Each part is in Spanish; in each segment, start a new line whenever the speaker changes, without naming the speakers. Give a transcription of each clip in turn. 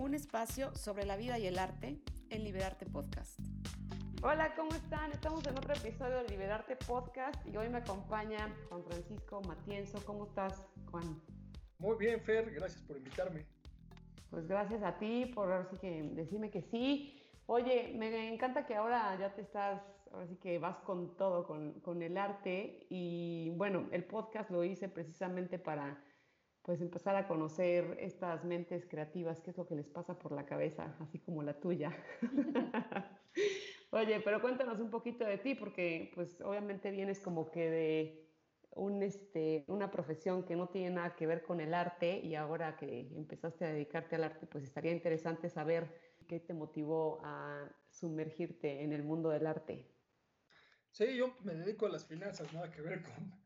un espacio sobre la vida y el arte en Liberarte Podcast.
Hola, ¿cómo están? Estamos en otro episodio de Liberarte Podcast y hoy me acompaña Juan Francisco Matienzo. ¿Cómo estás, Juan?
Muy bien, Fer, gracias por invitarme.
Pues gracias a ti por ahora sí que decirme que sí. Oye, me encanta que ahora ya te estás, ahora sí que vas con todo, con, con el arte y bueno, el podcast lo hice precisamente para pues empezar a conocer estas mentes creativas, qué es lo que les pasa por la cabeza, así como la tuya. Oye, pero cuéntanos un poquito de ti, porque pues obviamente vienes como que de un, este, una profesión que no tiene nada que ver con el arte y ahora que empezaste a dedicarte al arte, pues estaría interesante saber qué te motivó a sumergirte en el mundo del arte.
Sí, yo me dedico a las finanzas, nada que ver con,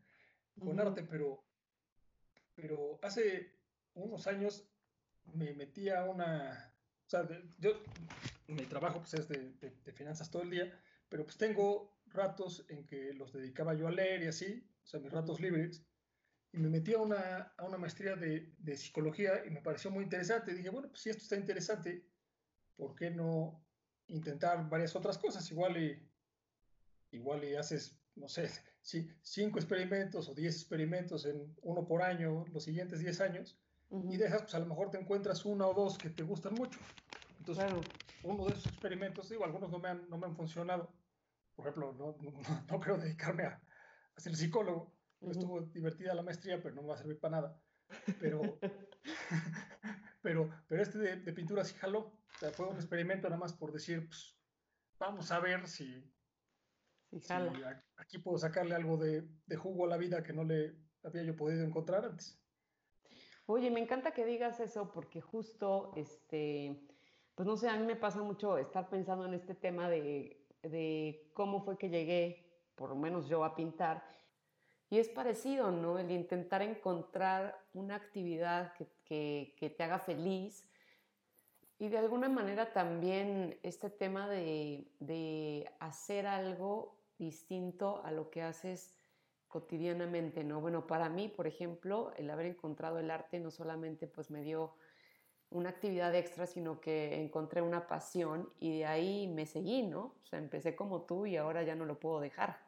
con arte, pero pero hace unos años me metí a una, o sea, yo, mi trabajo pues es de, finanzas todo el día, pero pues tengo ratos en que los dedicaba yo a leer y así, o sea, mis ratos libres, y me metí a una, a una maestría de, de, psicología y me pareció muy interesante. dije, bueno, pues si esto está interesante, ¿por qué no intentar varias otras cosas? Igual igual y haces no sé, cinco experimentos o diez experimentos en uno por año los siguientes diez años y dejas, pues a lo mejor te encuentras una o dos que te gustan mucho. Entonces, uno de esos experimentos, digo, algunos no me han, no me han funcionado. Por ejemplo, no, no, creo dedicarme a, ser psicólogo. Estuvo divertida la maestría, pero no me va a servir para nada. Pero, pero, pero este de, de, pintura sí jaló. O sea, fue un experimento nada más por decir, pues, vamos a ver si, aquí puedo sacarle algo de, jugo a la vida que no le había yo podido encontrar antes.
Oye, me encanta que digas eso porque justo, este, pues no sé, a mí me pasa mucho estar pensando en este tema de, de cómo fue que llegué, por lo menos yo, a pintar. Y es parecido, ¿no? El intentar encontrar una actividad que, que, que te haga feliz, y de alguna manera también este tema de, de, hacer algo distinto a lo que haces cotidianamente, ¿no? Bueno, para mí, por ejemplo, el haber encontrado el arte no solamente pues me dio una actividad extra, sino que encontré una pasión y de ahí me seguí, ¿no? O sea, empecé como tú y ahora ya no lo puedo dejar.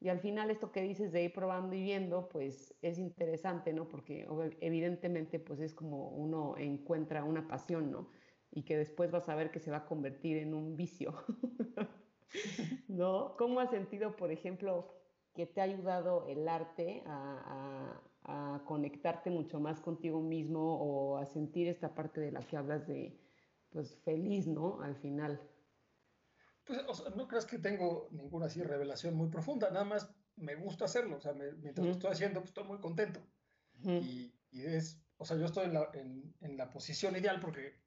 Y al final esto que dices de ir probando y viendo, pues es interesante, ¿no? Porque evidentemente pues es como uno encuentra una pasión, ¿no? Y que después vas a ver que se va a convertir en un vicio. ¿no? ¿Cómo has sentido, por ejemplo, que te ha ayudado el arte a, conectarte mucho más contigo mismo o a sentir esta parte de la que hablas de, pues, feliz, ¿no? Al final.
Pues, no creas que tengo ninguna así revelación muy profunda, nada más me gusta hacerlo, o sea, mientras lo estoy haciendo, pues estoy muy contento. y, es, o sea, yo estoy en la, posición ideal porque,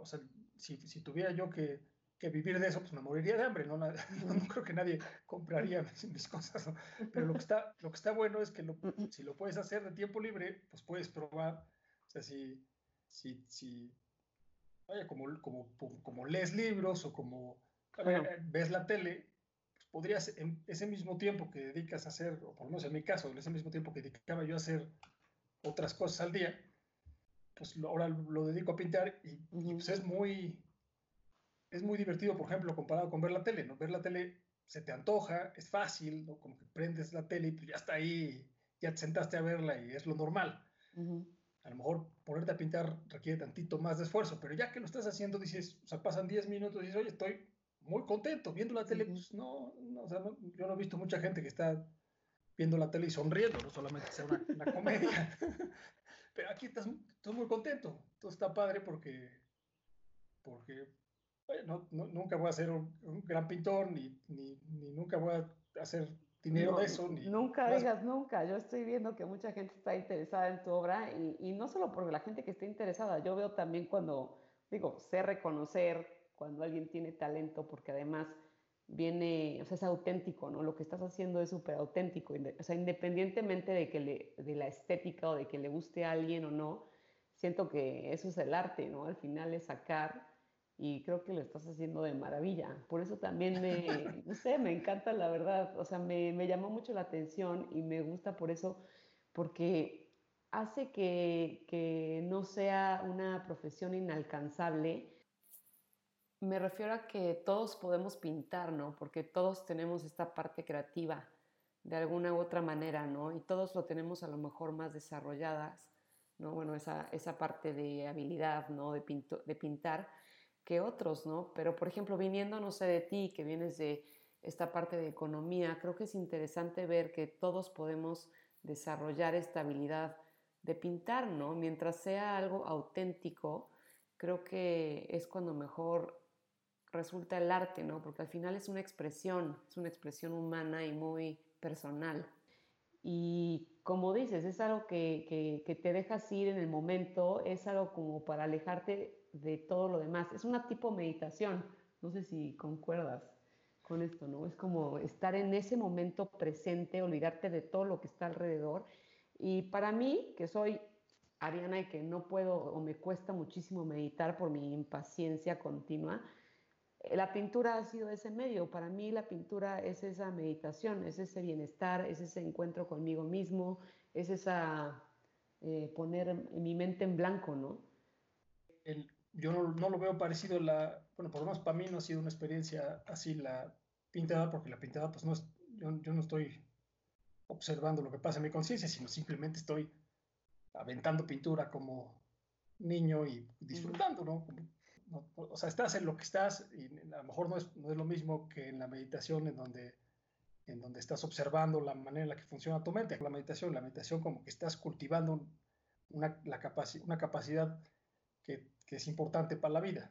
o sea, si tuviera yo que que vivir de eso, pues me moriría de hambre, ¿no? No, creo que nadie compraría mis, cosas, Pero lo que, está, lo que está bueno es que si lo puedes hacer de tiempo libre, pues puedes probar, o sea, si, si, si vaya, como, como, como lees libros o como ves la tele, pues podrías, en ese mismo tiempo que dedicas a hacer, o por lo menos en mi caso, en ese mismo tiempo que dedicaba yo a hacer otras cosas al día, pues ahora lo dedico a pintar y pues es muy es muy divertido, por ejemplo, comparado con ver la tele, ¿no? Ver la tele se te antoja, es fácil, ¿no? Como que prendes la tele y pues ya está ahí, ya te sentaste a verla y es lo normal. A lo mejor ponerte a pintar requiere tantito más de esfuerzo, pero ya que lo estás haciendo, dices, o sea, pasan 10 minutos y dices, oye, estoy muy contento viendo la tele, pues no, o sea, yo no he visto mucha gente que está viendo la tele y sonriendo, no solamente sea una, una comedia, pero aquí estás, estás, muy contento, todo está padre porque, porque no, nunca voy a ser un, gran pintor, ni, ni, nunca voy a hacer dinero de eso. Ni
nunca digas nunca. Yo estoy viendo que mucha gente está interesada en tu obra y, y, no solo por la gente que esté interesada, yo veo también cuando, digo, sé reconocer cuando alguien tiene talento, porque además viene, o sea, es auténtico, ¿no? Lo que estás haciendo es súper auténtico. O sea, independientemente de, que le, de la estética o de que le guste a alguien o no, siento que eso es el arte, ¿no? Al final es sacar y creo que lo estás haciendo de maravilla. Por eso también me, no sé, me encanta la verdad, o sea, me, me, llamó mucho la atención y me gusta por eso, porque
hace que, que no sea una profesión inalcanzable.
Me refiero a que todos podemos pintar, ¿no? Porque todos tenemos esta parte creativa de alguna u otra manera, ¿no? Y todos lo tenemos a lo mejor más desarrolladas, ¿no? Bueno, esa, esa parte de habilidad, ¿no? De, de pintar que otros, ¿no? Pero, por ejemplo, viniendo, no sé, de ti, que vienes de esta parte de economía, creo que es interesante ver que todos podemos desarrollar esta habilidad de pintar, ¿no? Mientras sea algo auténtico, creo que es cuando mejor resulta el arte, ¿no? Porque al final es una expresión, es una expresión humana y muy personal.
Y como dices, es algo que, que, te dejas ir en el momento, es algo como para alejarte de todo lo demás. Es una tipo meditación, no sé si concuerdas con esto, ¿no? Es como estar en ese momento presente, olvidarte de todo lo que está alrededor y para mí, que soy ariana y que no puedo o me cuesta muchísimo meditar por mi impaciencia continua, eh, la pintura ha sido ese medio. Para mí la pintura es esa meditación, es ese bienestar, es ese encuentro conmigo mismo, es esa eh, poner mi mente en blanco, ¿no?
Yo no, lo veo parecido la, bueno, por lo menos para mí no ha sido una experiencia así la pintada, porque la pintada pues no es, yo, yo no estoy observando lo que pasa en mi conciencia, sino simplemente estoy aventando pintura como niño y disfrutando, ¿no? O sea, estás en lo que estás y a lo mejor no es, no es lo mismo que en la meditación en donde, en donde estás observando la manera en la que funciona tu mente. La meditación, la meditación como que estás cultivando una, la una capacidad que, que es importante para la vida.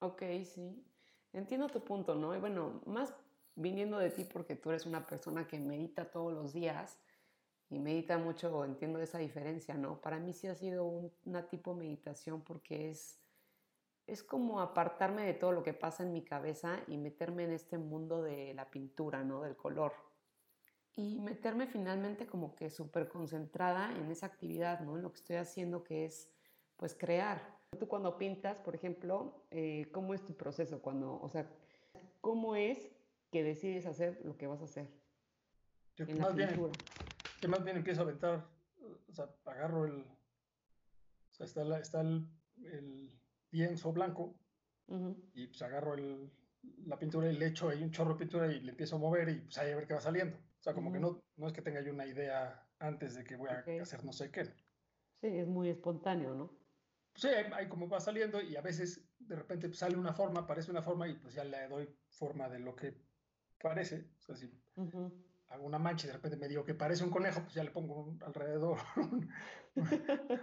Ok, sí. Entiendo tu punto, ¿no? Y bueno, más viniendo de ti porque tú eres una persona que medita todos los días y medita mucho, entiendo esa diferencia, ¿no? Para mí sí ha sido una tipo meditación porque es, es como apartarme de todo lo que pasa en mi cabeza y meterme en este mundo de la pintura, ¿no? Del color. Y meterme finalmente como que súper concentrada en esa actividad, ¿no? En lo que estoy haciendo que es, pues, crear.
Tú cuando pintas, por ejemplo, eh, ¿cómo es tu proceso? Cuando, o sea, ¿cómo es que decides hacer lo que vas a hacer.
Yo más bien, que más bien empiezo a aventar, o sea, agarro el, o sea, está, la, está el, el, lienzo blanco y pues agarro el, la pintura y le echo ahí un chorro de pintura y le empiezo a mover y pues ahí a ver qué va saliendo. O sea, como que no, no es que tenga yo una idea antes de que voy a hacer no sé qué.
Sí, es muy espontáneo, ¿no?
Sí, hay, como va saliendo y a veces de repente sale una forma, aparece una forma y pues ya le doy forma de lo que parece, o sea, si hago una mancha y de repente me digo que parece un conejo, pues ya le pongo alrededor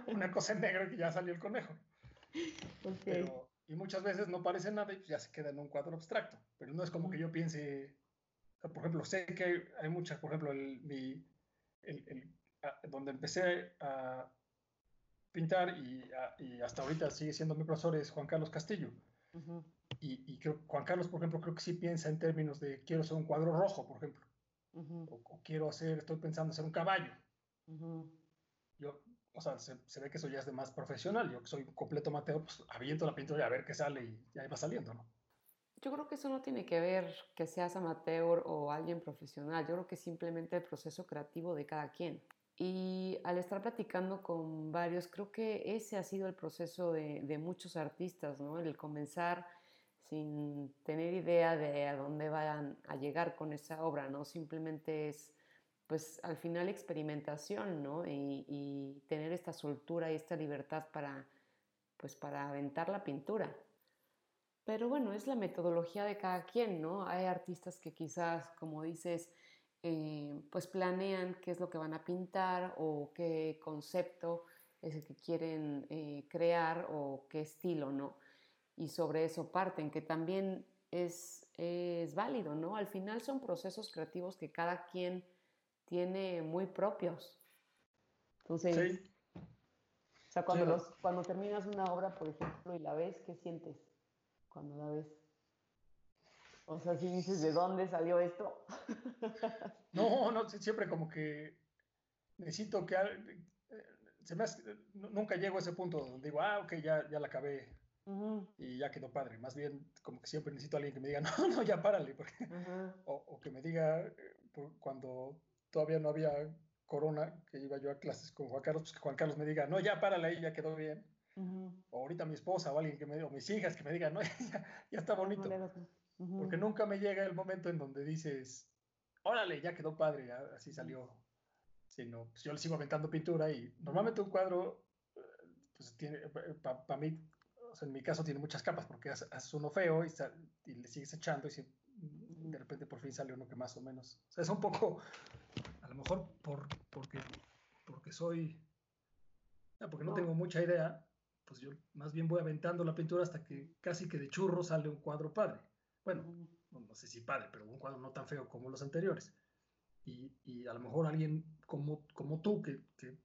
una cosa en negro que ya salió el conejo. y muchas veces no parece nada y pues ya se queda en un cuadro abstracto, pero no es como que yo piense, por ejemplo, sé que hay, muchas, por ejemplo, el, mi, el, donde empecé a pintar y, y, hasta ahorita sigue siendo mi profesor es Juan Carlos Castillo. Y, creo, Juan Carlos, por ejemplo, creo que sí piensa en términos de quiero hacer un cuadro rojo, por ejemplo. o, quiero hacer, estoy pensando hacer un caballo. Yo, o sea, se, ve que eso ya es de más profesional. Yo que soy completo amateur, pues aviento la pintura y a ver qué sale y ya va saliendo, ¿no?
Yo creo que eso no tiene que ver que seas amateur o alguien profesional. Yo creo que simplemente el proceso creativo de cada quien. Y al estar platicando con varios, creo que ese ha sido el proceso de, de muchos artistas, ¿no? El comenzar sin tener idea de a dónde van a llegar con esa obra, ¿no? Simplemente es, pues al final experimentación, ¿no? Y, tener esta soltura y esta libertad para, pues para aventar la pintura. Pero bueno, es la metodología de cada quien, ¿no? Hay artistas que quizás, como dices, eh, pues planean qué es lo que van a pintar o qué concepto es el que quieren eh, crear o qué estilo, ¿no? y sobre eso parten, que también es, es válido, ¿no? Al final son procesos creativos que cada quien tiene muy propios.
Entonces, o sea, cuando, los, cuando terminas una obra, por ejemplo, y la ves, ¿qué sientes cuando la ves? O sea, si dices, ¿de dónde salió esto?
No, no, siempre como que necesito que... Eh, se me nunca llego a ese punto donde digo, ah, ok, ya, ya la acabé y ya quedó padre. Más bien, como que siempre necesito a alguien que me diga, no, no, ya párale. Porque, o, o, que me diga, eh, cuando todavía no había corona, que iba yo a clases con Juan Carlos, pues que Juan Carlos me diga, no, ya párale ahí, ya quedó bien. O ahorita mi esposa o alguien que me o mis hijas que me digan, no, ya, ya está bonito. Porque nunca me llega el momento en donde dices, órale, ya quedó padre, así salió. Sino, pues yo le sigo aventando pintura y normalmente un cuadro, eh, pues tiene, eh, para mí, o sea, en mi caso tiene muchas capas porque haces uno feo y, y le sigues echando y si, de repente por fin sale uno que más o menos. O sea, es un poco, a lo mejor por, porque, porque soy, porque no tengo mucha idea, pues yo más bien voy aventando la pintura hasta que casi que de churro sale un cuadro padre. Bueno, no, sé si padre, pero un cuadro no tan feo como los anteriores. Y, y a lo mejor alguien como, como tú, que, que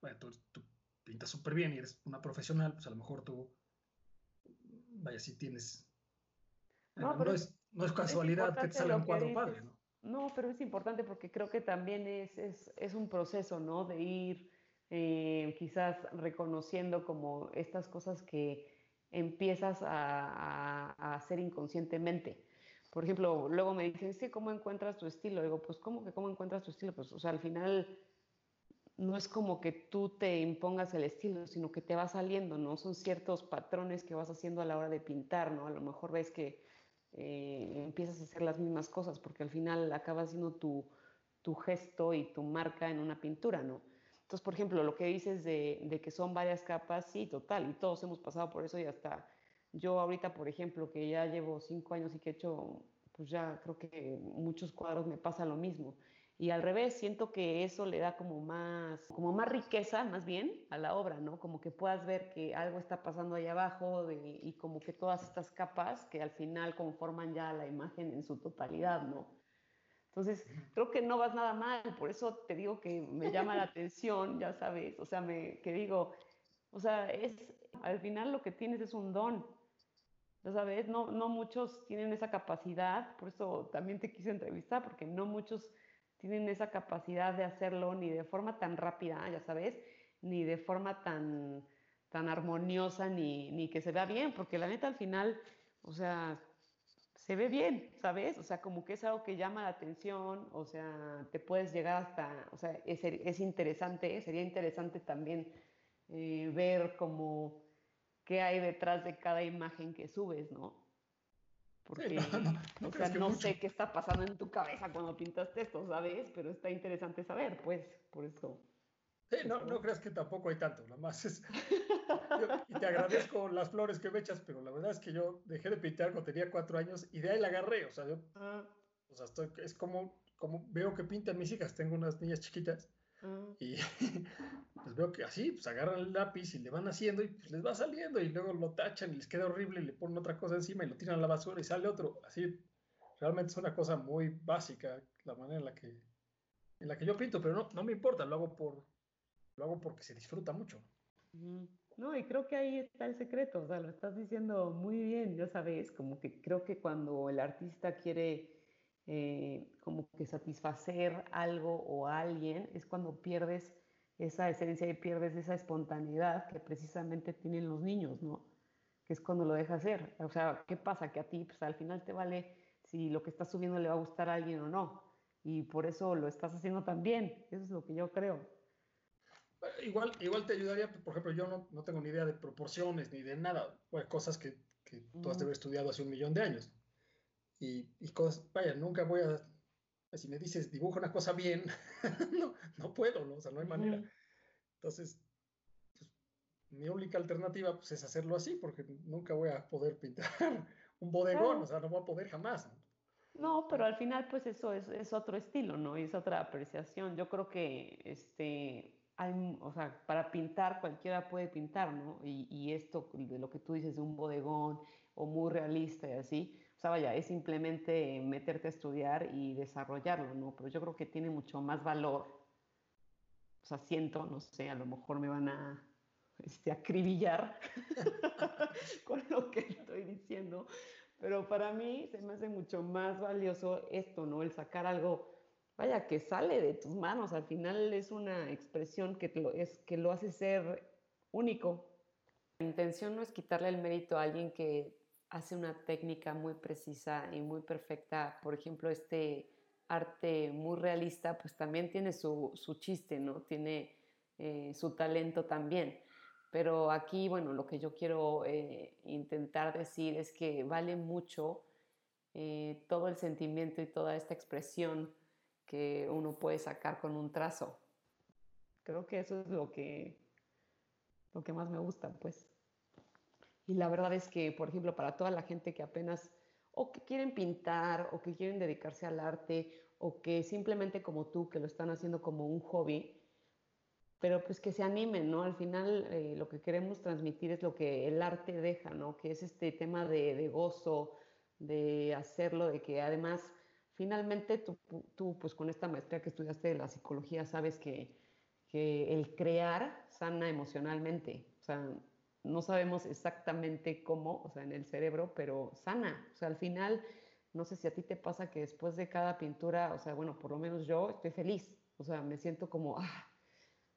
bueno, tú, tú pintas súper bien y eres una profesional, pues a lo mejor tú, vaya, si tienes... No, no, es, no es casualidad que te salga un cuadro padre, ¿no?
No, pero es importante porque creo que también es, es, es un proceso, ¿no? De ir eh, quizás reconociendo como estas cosas que empiezas a, hacer inconscientemente. Por ejemplo, luego me dicen, sí, ¿cómo encuentras tu estilo? Digo, pues, ¿cómo que cómo encuentras tu estilo? Pues, o sea, al final no es como que tú te impongas el estilo, sino que te va saliendo, ¿no? Son ciertos patrones que vas haciendo a la hora de pintar, ¿no? A lo mejor ves que eh, empiezas a hacer las mismas cosas, porque al final acaba siendo tu, tu gesto y tu marca en una pintura, ¿no? Entonces, por ejemplo, lo que dices de, que son varias capas, sí, total, y todos hemos pasado por eso y hasta yo ahorita, por ejemplo, que ya llevo cinco años y que he hecho, pues ya creo que muchos cuadros me pasa lo mismo. Y al revés, siento que eso le da como más, como más riqueza, más bien, a la obra, ¿no? Como que puedas ver que algo está pasando ahí abajo y como que todas estas capas que al final conforman ya la imagen en su totalidad, ¿no? Entonces, creo que no vas nada mal, por eso te digo que me llama la atención, ya sabes, o sea, me, que digo, o sea, es, al final lo que tienes es un don, ya sabes, no, no muchos tienen esa capacidad, por eso también te quise entrevistar, porque no muchos tienen esa capacidad de hacerlo ni de forma tan rápida, ya sabes, ni de forma tan, tan armoniosa, ni, ni que se vea bien, porque la neta al final, o sea, se ve bien, ¿sabes? O sea, como que es algo que llama la atención, o sea, te puedes llegar hasta, o sea, es, es interesante, sería interesante también eh, ver como qué hay detrás de cada imagen que subes, ¿no? Porque, no, o sea, no sé qué está pasando en tu cabeza cuando pintaste esto, ¿sabes? Pero está interesante saber, pues, por eso.
Sí, no, no creas que tampoco hay tanto, nada más es... y te agradezco las flores que me echas, pero la verdad es que yo dejé de pintar cuando tenía cuatro años y de ahí la agarré, o sea, yo... Ah. O sea, estoy, es como, como veo que pintan mis hijas, tengo unas niñas chiquitas ah. y pues veo que así, pues agarran el lápiz y le van haciendo y pues les va saliendo y luego lo tachan y les queda horrible y le ponen otra cosa encima y lo tiran a la basura y sale otro, así, realmente es una cosa muy básica la manera en la que, en la que yo pinto, pero no, no me importa, lo hago por, lo hago porque se disfruta mucho.
No, y creo que ahí está el secreto, o sea, lo estás diciendo muy bien, ya sabes, como que creo que cuando el artista quiere eh, como que satisfacer algo o alguien, es cuando pierdes esa esencia y pierdes esa espontaneidad que precisamente tienen los niños, ¿no? Que es cuando lo deja hacer. O sea, ¿qué pasa? Que a ti, pues al final te vale si lo que estás subiendo le va a gustar a alguien o no. Y por eso lo estás haciendo también. Eso es lo que yo creo.
Igual, igual te ayudaría, por ejemplo, yo no, no tengo ni idea de proporciones ni de nada, cosas que, que tú has de haber estudiado hace un millón de años. Y, y cosas, vaya, nunca voy a, si me dices, dibuja una cosa bien, no, no puedo, ¿no? o sea, no hay manera. Entonces, pues, mi única alternativa pues, es hacerlo así, porque nunca voy a poder pintar un bodegón, o sea, no voy a poder jamás.
¿no? pero al final, pues eso es, es, otro estilo, ¿no? Es otra apreciación. Yo creo que, este, o sea, para pintar cualquiera puede pintar, ¿no? Y, esto de lo que tú dices de un bodegón o muy realista y así, o sea, vaya, es simplemente meterte a estudiar y desarrollarlo, ¿no? Pero yo creo que tiene mucho más valor. O sea, siento, no sé, a lo mejor me van a este, acribillar con lo que estoy diciendo, pero para mí se me hace mucho más valioso esto, ¿no? El sacar algo vaya, que sale de tus manos. Al final es una expresión que lo, es, que lo hace ser único.
La intención no es quitarle el mérito a alguien que hace una técnica muy precisa y muy perfecta. Por ejemplo, este
arte muy realista, pues también tiene su, chiste, ¿no? Tiene eh, su talento también. Pero aquí, bueno, lo que yo quiero eh, intentar decir es que vale mucho eh, todo el sentimiento y toda esta expresión que uno puede sacar con un trazo.
Creo que eso es lo que, lo que más me gusta, pues. Y la verdad es que, por ejemplo, para toda la gente que apenas o que quieren pintar o que quieren dedicarse al arte o que simplemente como tú, que lo están haciendo como un hobby, pero pues que se animen, ¿no? Al final eh, lo que queremos transmitir es lo que el arte deja, ¿no? Que es este tema de, gozo, de hacerlo, de que además finalmente tú, tú, pues con esta maestría que estudiaste de la psicología sabes que, que el crear sana emocionalmente, o sea, no sabemos exactamente cómo, o sea, en el cerebro, pero sana, o sea, al final, no sé si a ti te pasa que después de cada pintura, o sea, bueno, por lo menos yo estoy feliz, o sea, me siento como, ah,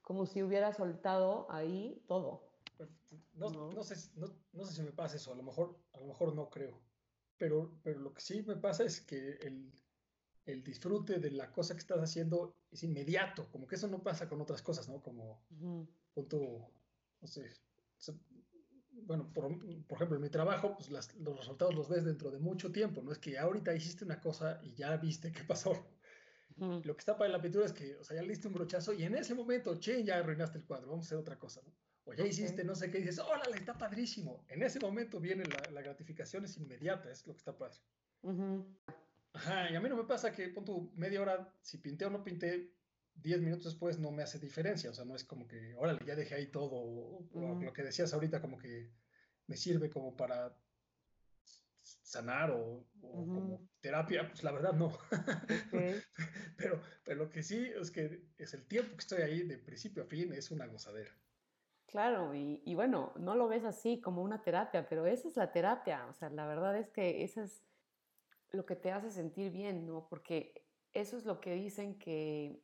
como si hubiera soltado ahí todo.
No, ¿No? sé, no, no, sé si me pasa eso, a lo mejor, a lo mejor no creo, pero, pero lo que sí me pasa es que el, el disfrute de la cosa que estás haciendo es inmediato, como que eso no pasa con otras cosas, ¿no? Como con tu, no sé, bueno, por, por, ejemplo, en mi trabajo, pues las, los resultados los ves dentro de mucho tiempo, no es que ahorita hiciste una cosa y ya viste qué pasó. Lo que está para la pintura es que, o sea, ya le diste un brochazo y en ese momento, che, ya arruinaste el cuadro, vamos a hacer otra cosa, ¿no? O ya hiciste no sé qué y dices, órale, está padrísimo. En ese momento viene la, la gratificación, es inmediata, es lo que está padre. Ajá, y a mí no me pasa que, pon tu media hora, si pinté o no pinté, 10 minutos después no me hace diferencia, o sea, no es como que, órale, ya dejé ahí todo, o, lo que decías ahorita, como que me sirve como para sanar o, como terapia, pues la verdad no. pero, pero lo que sí es que es el tiempo que estoy ahí de principio a fin, es una gozadera.
Claro, y, y, bueno, no lo ves así como una terapia, pero esa es la terapia, o sea, la verdad es que eso es lo que te hace sentir bien, ¿no? Porque eso es lo que dicen que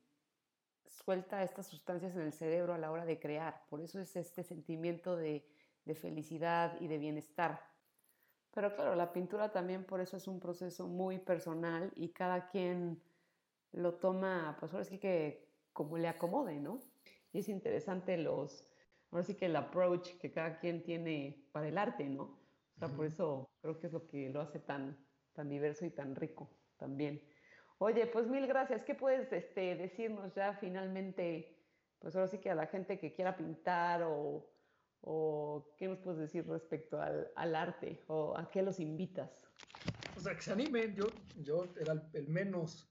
suelta estas sustancias en el cerebro a la hora de crear. Por eso es este sentimiento de, felicidad y de bienestar. Pero claro, la pintura también por eso es un proceso muy personal y cada quien lo toma, pues ahora sí que como le acomode, ¿no? Y es interesante los, ahora sí que el approach que cada quien tiene para el arte, ¿no? O sea, por eso creo que es lo que lo hace tan, tan diverso y tan rico también. Oye, pues mil gracias. ¿Qué puedes este, decirnos ya finalmente, pues ahora sí que a la gente que quiera pintar o, o qué nos puedes decir respecto al, al, arte o a qué los invitas?
O sea, que se animen. Yo, yo era el, menos,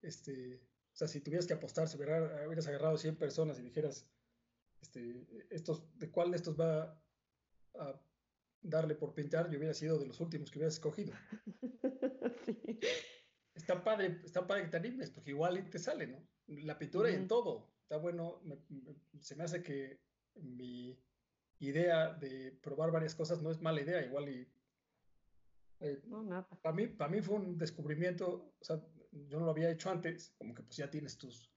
este, o sea, si tuvieras que apostar, si hubieras agarrado 100 personas y dijeras, este, estos, ¿de cuál de estos va a darle por pintar? Yo hubiera sido de los últimos que hubieras escogido. sí está padre, está padre que te animes, porque igual te sale, ¿no? La pintura y en todo. Está bueno, se me hace que mi idea de probar varias cosas no es mala idea, igual y... Eh, no, nada. Para mí, para mí fue un descubrimiento, o sea, yo no lo había hecho antes, como que pues ya tienes tus,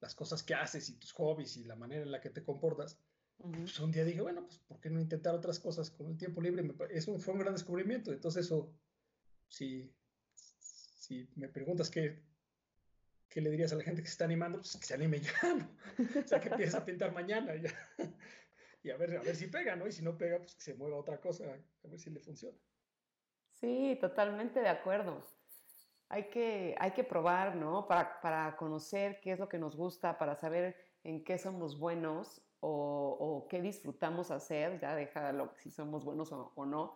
las cosas que haces y tus hobbies y la manera en la que te comportas. Pues un día dije, bueno, pues ¿por qué no intentar otras cosas con el tiempo libre? eso fue un gran descubrimiento. Entonces eso, sí, si me preguntas qué, qué le dirías a la gente que se está animando, pues que se anime ya, ¿no? O sea, que empiece a pintar mañana ya. Y a ver, a ver si pega, ¿no? Y si no pega, pues que se mueva otra cosa, a ver si le funciona.
Sí, totalmente de acuerdo. Hay que, hay que probar, ¿no? Para, para conocer qué es lo que nos gusta, para saber en qué somos buenos o, o qué disfrutamos hacer, ya déjalo si somos buenos o, o no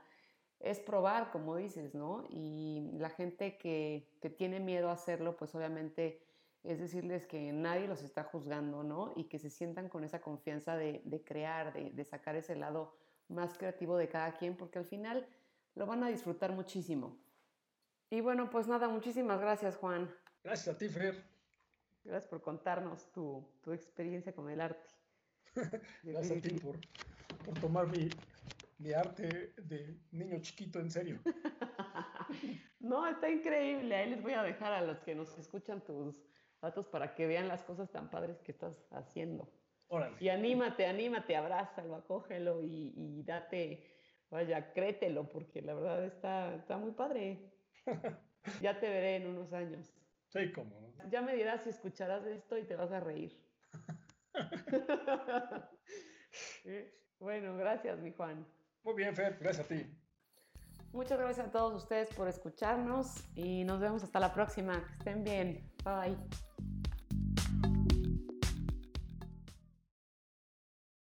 es probar, como dices, ¿no? Y la gente que, tiene miedo a hacerlo, pues obviamente es decirles que nadie los está juzgando, ¿no? Y que se sientan con esa confianza de, crear, de, sacar ese lado más creativo de cada quien, porque al final lo van a disfrutar muchísimo. Y bueno, pues nada, muchísimas gracias, Juan.
Gracias a ti, Fer.
Gracias por contarnos tu, experiencia con el arte.
gracias a ti por, por tomar mi, mi arte de niño chiquito en serio.
no, está increíble. Ahí les voy a dejar a los que nos escuchan tus datos para que vean las cosas tan padres que estás haciendo. Órale. Y anímate, anímate, abrázalo, acógelo y, y date, vaya, créetelo, porque la verdad está, está muy padre. ya te veré en unos años.
Sí, cómo
Ya me dirás si escucharás esto y te vas a reír. bueno, gracias, mi Juan.
Muy bien, Fer, gracias a ti.
Muchas gracias a todos ustedes por escucharnos y nos vemos hasta la próxima. Que estén bien. Bye.